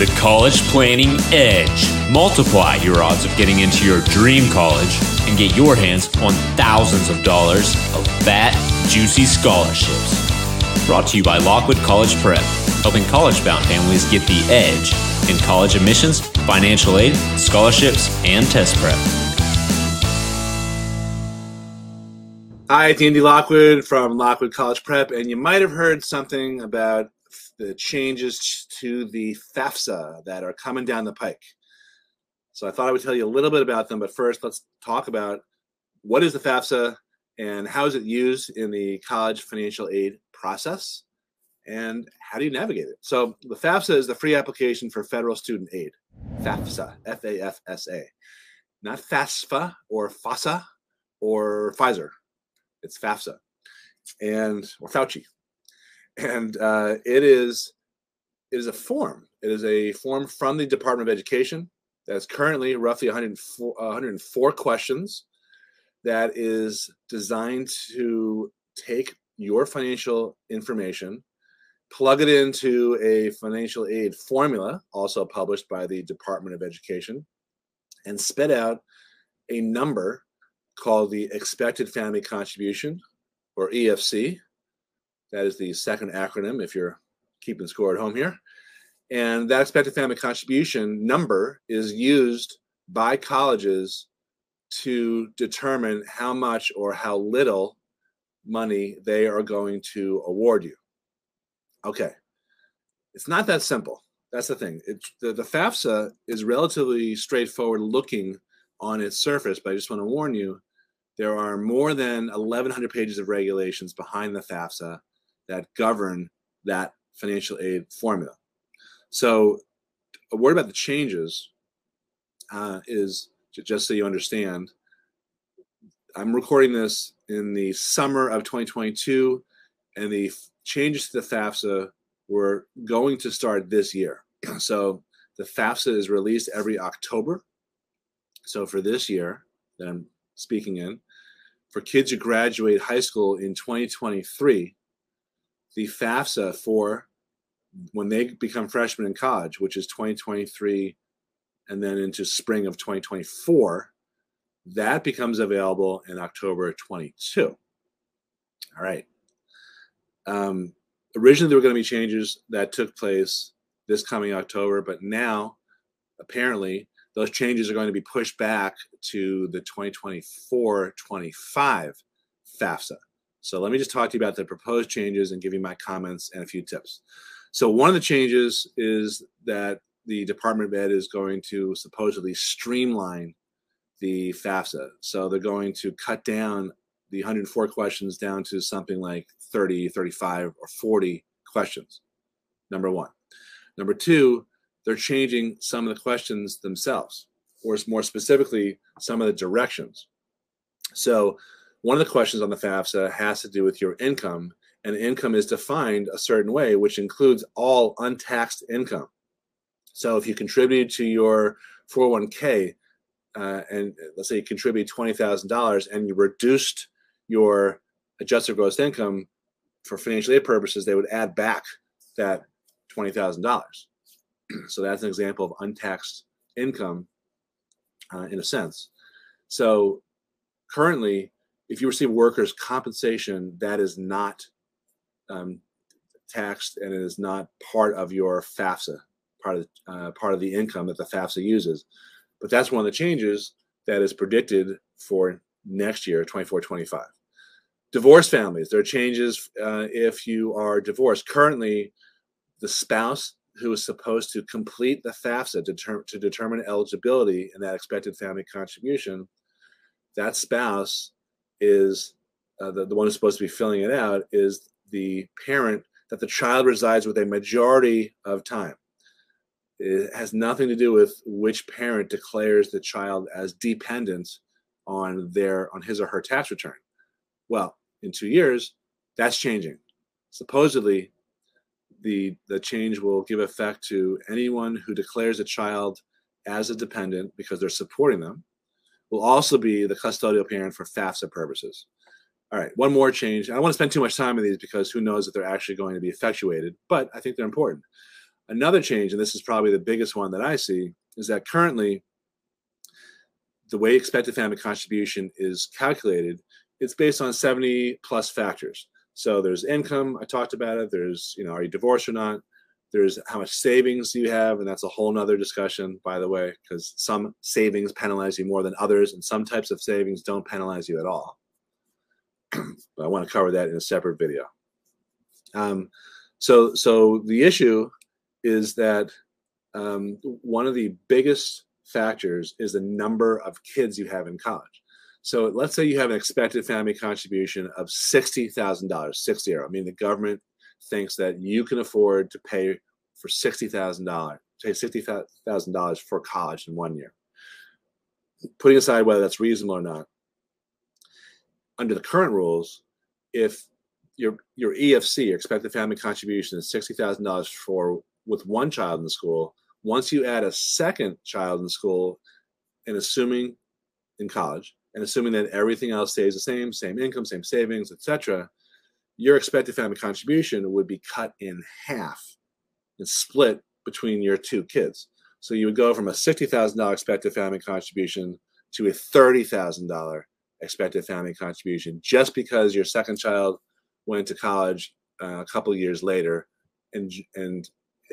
the College Planning Edge. Multiply your odds of getting into your dream college and get your hands on thousands of dollars of fat, juicy scholarships. Brought to you by Lockwood College Prep, helping college bound families get the edge in college admissions, financial aid, scholarships, and test prep. Hi, it's Andy Lockwood from Lockwood College Prep, and you might have heard something about the changes to the FAFSA that are coming down the pike. So I thought I would tell you a little bit about them, but first let's talk about what is the FAFSA and how is it used in the college financial aid process and how do you navigate it? So the FAFSA is the free application for federal student aid. FAFSA, F-A-F-S-A. Not FAFSA or FASA or Pfizer. It's FAFSA and or Fauci and uh, it is it is a form. It is a form from the Department of Education that's currently roughly 104, 104 questions that is designed to take your financial information, plug it into a financial aid formula, also published by the Department of Education, and spit out a number called the expected family contribution or EFC that is the second acronym if you're keeping score at home here. And that expected family contribution number is used by colleges to determine how much or how little money they are going to award you. Okay. It's not that simple. That's the thing. The, the FAFSA is relatively straightforward looking on its surface, but I just want to warn you there are more than 1,100 pages of regulations behind the FAFSA that govern that financial aid formula. So, a word about the changes uh, is just so you understand. I'm recording this in the summer of 2022, and the changes to the FAFSA were going to start this year. So, the FAFSA is released every October. So, for this year that I'm speaking in, for kids who graduate high school in 2023, the FAFSA for when they become freshmen in college, which is 2023 and then into spring of 2024, that becomes available in October 22. All right. Um, originally, there were going to be changes that took place this coming October, but now apparently those changes are going to be pushed back to the 2024 25 FAFSA. So let me just talk to you about the proposed changes and give you my comments and a few tips. So one of the changes is that the Department of Ed is going to supposedly streamline the FAFSA. So they're going to cut down the 104 questions down to something like 30, 35, or 40 questions. Number one. Number two, they're changing some of the questions themselves, or more specifically, some of the directions. So one of the questions on the FAFSA has to do with your income, and income is defined a certain way, which includes all untaxed income. So if you contribute to your 401k, uh, and let's say you contribute $20,000 and you reduced your adjusted gross income for financial aid purposes, they would add back that $20,000. so that's an example of untaxed income uh, in a sense. So currently, if you receive workers' compensation, that is not um, taxed and it is not part of your FAFSA, part of uh, part of the income that the FAFSA uses. But that's one of the changes that is predicted for next year, 24, 25. Divorced families, there are changes uh, if you are divorced. Currently, the spouse who is supposed to complete the FAFSA to, ter- to determine eligibility and that expected family contribution, that spouse is uh, the, the one who's supposed to be filling it out is the parent that the child resides with a majority of time. It has nothing to do with which parent declares the child as dependent on their on his or her tax return. Well, in two years, that's changing. Supposedly, the the change will give effect to anyone who declares a child as a dependent because they're supporting them will also be the custodial parent for FAFSA purposes. All right, one more change. I don't want to spend too much time on these because who knows if they're actually going to be effectuated, but I think they're important. Another change, and this is probably the biggest one that I see, is that currently the way expected family contribution is calculated, it's based on 70 plus factors. So there's income, I talked about it. There's, you know, are you divorced or not? There's how much savings you have, and that's a whole nother discussion, by the way, because some savings penalize you more than others, and some types of savings don't penalize you at all. but I want to cover that in a separate video. Um, so, so the issue is that um, one of the biggest factors is the number of kids you have in college. So let's say you have an expected family contribution of $60,000, six zero. I mean, the government thinks that you can afford to pay for $60,000, pay $60,000 for college in one year. Putting aside whether that's reasonable or not, under the current rules, if your your EFC, your expected family contribution, is sixty thousand dollars for with one child in the school. Once you add a second child in school, and assuming in college, and assuming that everything else stays the same, same income, same savings, etc., your expected family contribution would be cut in half and split between your two kids. So you would go from a sixty thousand dollar expected family contribution to a thirty thousand dollar expected family contribution just because your second child went to college uh, a couple years later and and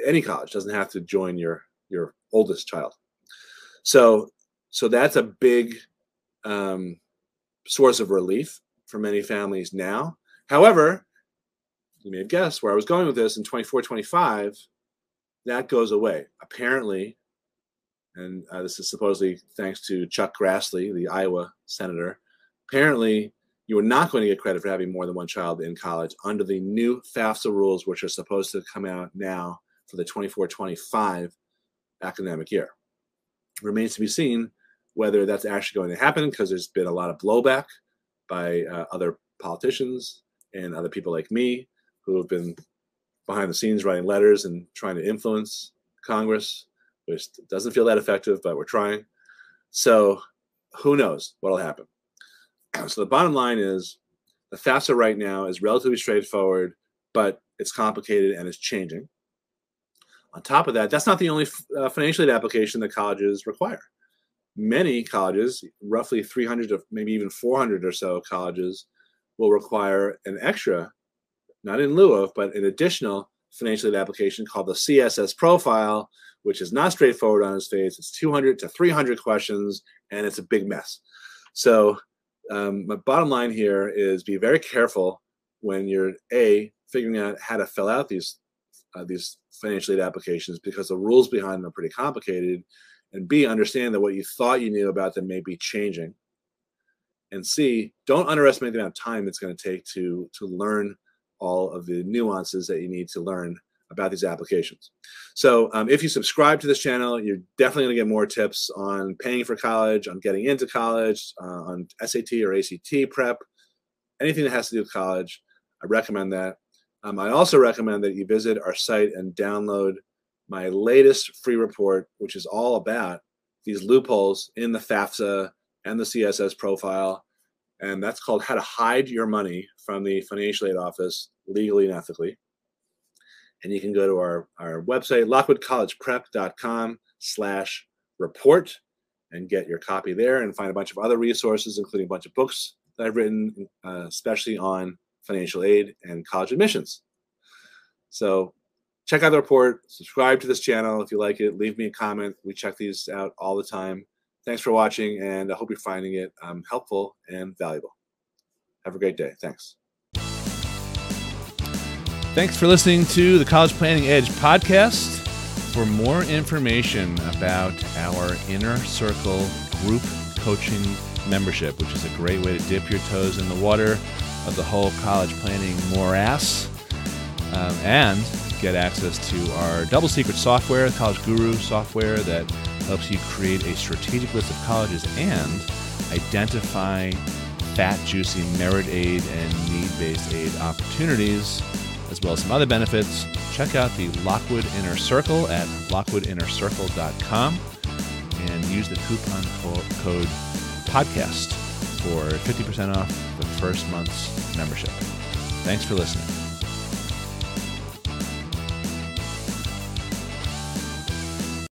any college doesn't have to join your your oldest child so so that's a big um, source of relief for many families now however you may have guessed where i was going with this in 24 25 that goes away apparently and uh, this is supposedly thanks to chuck grassley the iowa senator apparently you are not going to get credit for having more than one child in college under the new FAFSA rules, which are supposed to come out now for the 24 25 academic year. Remains to be seen whether that's actually going to happen because there's been a lot of blowback by uh, other politicians and other people like me who have been behind the scenes writing letters and trying to influence Congress, which doesn't feel that effective, but we're trying. So who knows what'll happen. So the bottom line is the FAFSA right now is relatively straightforward, but it's complicated and it's changing. On top of that, that's not the only uh, financial aid application that colleges require. Many colleges, roughly 300 to maybe even 400 or so colleges, will require an extra, not in lieu of, but an additional financial aid application called the CSS profile, which is not straightforward on its face. It's 200 to 300 questions, and it's a big mess. So um, my bottom line here is be very careful when you're a figuring out how to fill out these uh, these financial aid applications because the rules behind them are pretty complicated and b understand that what you thought you knew about them may be changing and c don't underestimate the amount of time it's going to take to to learn all of the nuances that you need to learn about these applications. So um, if you subscribe to this channel, you're definitely going to get more tips on paying for college, on getting into college, uh, on SAT or ACT prep, anything that has to do with college. I recommend that. Um, I also recommend that you visit our site and download my latest free report, which is all about these loopholes in the FAFSA and the CSS profile. And that's called How to Hide Your Money from the Financial Aid Office Legally and Ethically and you can go to our, our website, lockwoodcollegeprep.com slash report and get your copy there and find a bunch of other resources, including a bunch of books that I've written, uh, especially on financial aid and college admissions. So check out the report, subscribe to this channel if you like it, leave me a comment. We check these out all the time. Thanks for watching, and I hope you're finding it um, helpful and valuable. Have a great day. Thanks. Thanks for listening to the College Planning Edge podcast. For more information about our Inner Circle group coaching membership, which is a great way to dip your toes in the water of the whole college planning morass, um, and get access to our double secret software, College Guru software that helps you create a strategic list of colleges and identify fat, juicy merit aid and need based aid opportunities as well as some other benefits, check out the Lockwood Inner Circle at lockwoodinnercircle.com and use the coupon code podcast for 50% off the first month's membership. Thanks for listening.